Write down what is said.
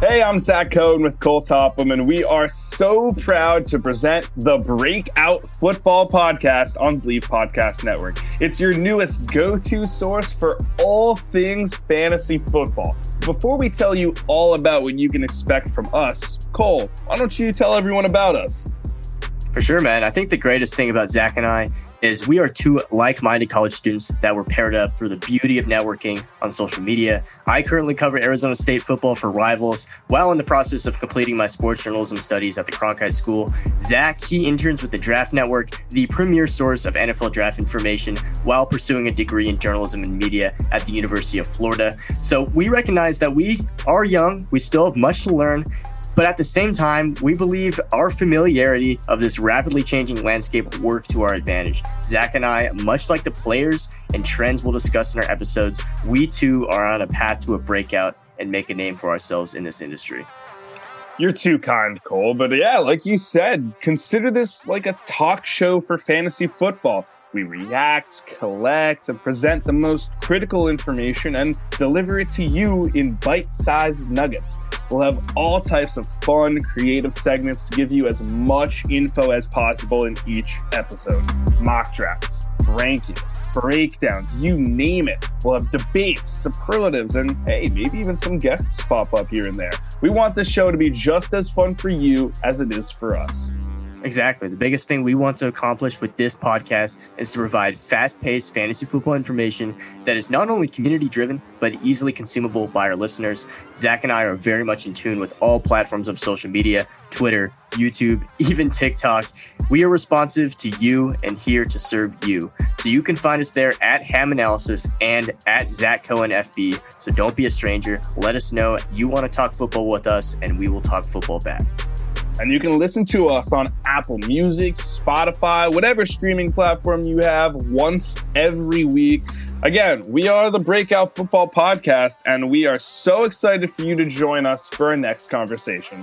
Hey, I'm Zach Cohen with Cole Topham, and we are so proud to present the Breakout Football Podcast on Bleav Podcast Network. It's your newest go to source for all things fantasy football. Before we tell you all about what you can expect from us, Cole, why don't you tell everyone about us? For sure, man. I think the greatest thing about Zach and I is we are two like-minded college students that were paired up through the beauty of networking on social media. I currently cover Arizona State football for Rivals while in the process of completing my sports journalism studies at the Cronkite School. Zach, he interns with the Draft Network, the premier source of NFL draft information, while pursuing a degree in journalism and media at the University of Florida. So we recognize that we are young, we still have much to learn, but at the same time, we believe our familiarity of this rapidly changing landscape will work to our advantage. Zach and I, much like the players and trends we'll discuss in our episodes, we too are on a path to a breakout and make a name for ourselves in this industry. You're too kind, Cole. But yeah, like you said, consider this like a talk show for fantasy football. We react, collect, and present the most critical information and deliver it to you in bite sized nuggets. We'll have all types of fun, creative segments to give you as much info as possible in each episode. Mock drafts, rankings, breakdowns, you name it. We'll have debates, superlatives, and hey, maybe even some guests pop up here and there. We want this show to be just as fun for you as it is for us. Exactly. The biggest thing we want to accomplish with this podcast is to provide fast paced fantasy football information that is not only community driven, but easily consumable by our listeners. Zach and I are very much in tune with all platforms of social media Twitter, YouTube, even TikTok. We are responsive to you and here to serve you. So you can find us there at Ham Analysis and at Zach Cohen FB. So don't be a stranger. Let us know you want to talk football with us, and we will talk football back. And you can listen to us on Apple Music, Spotify, whatever streaming platform you have once every week. Again, we are the Breakout Football Podcast, and we are so excited for you to join us for our next conversation.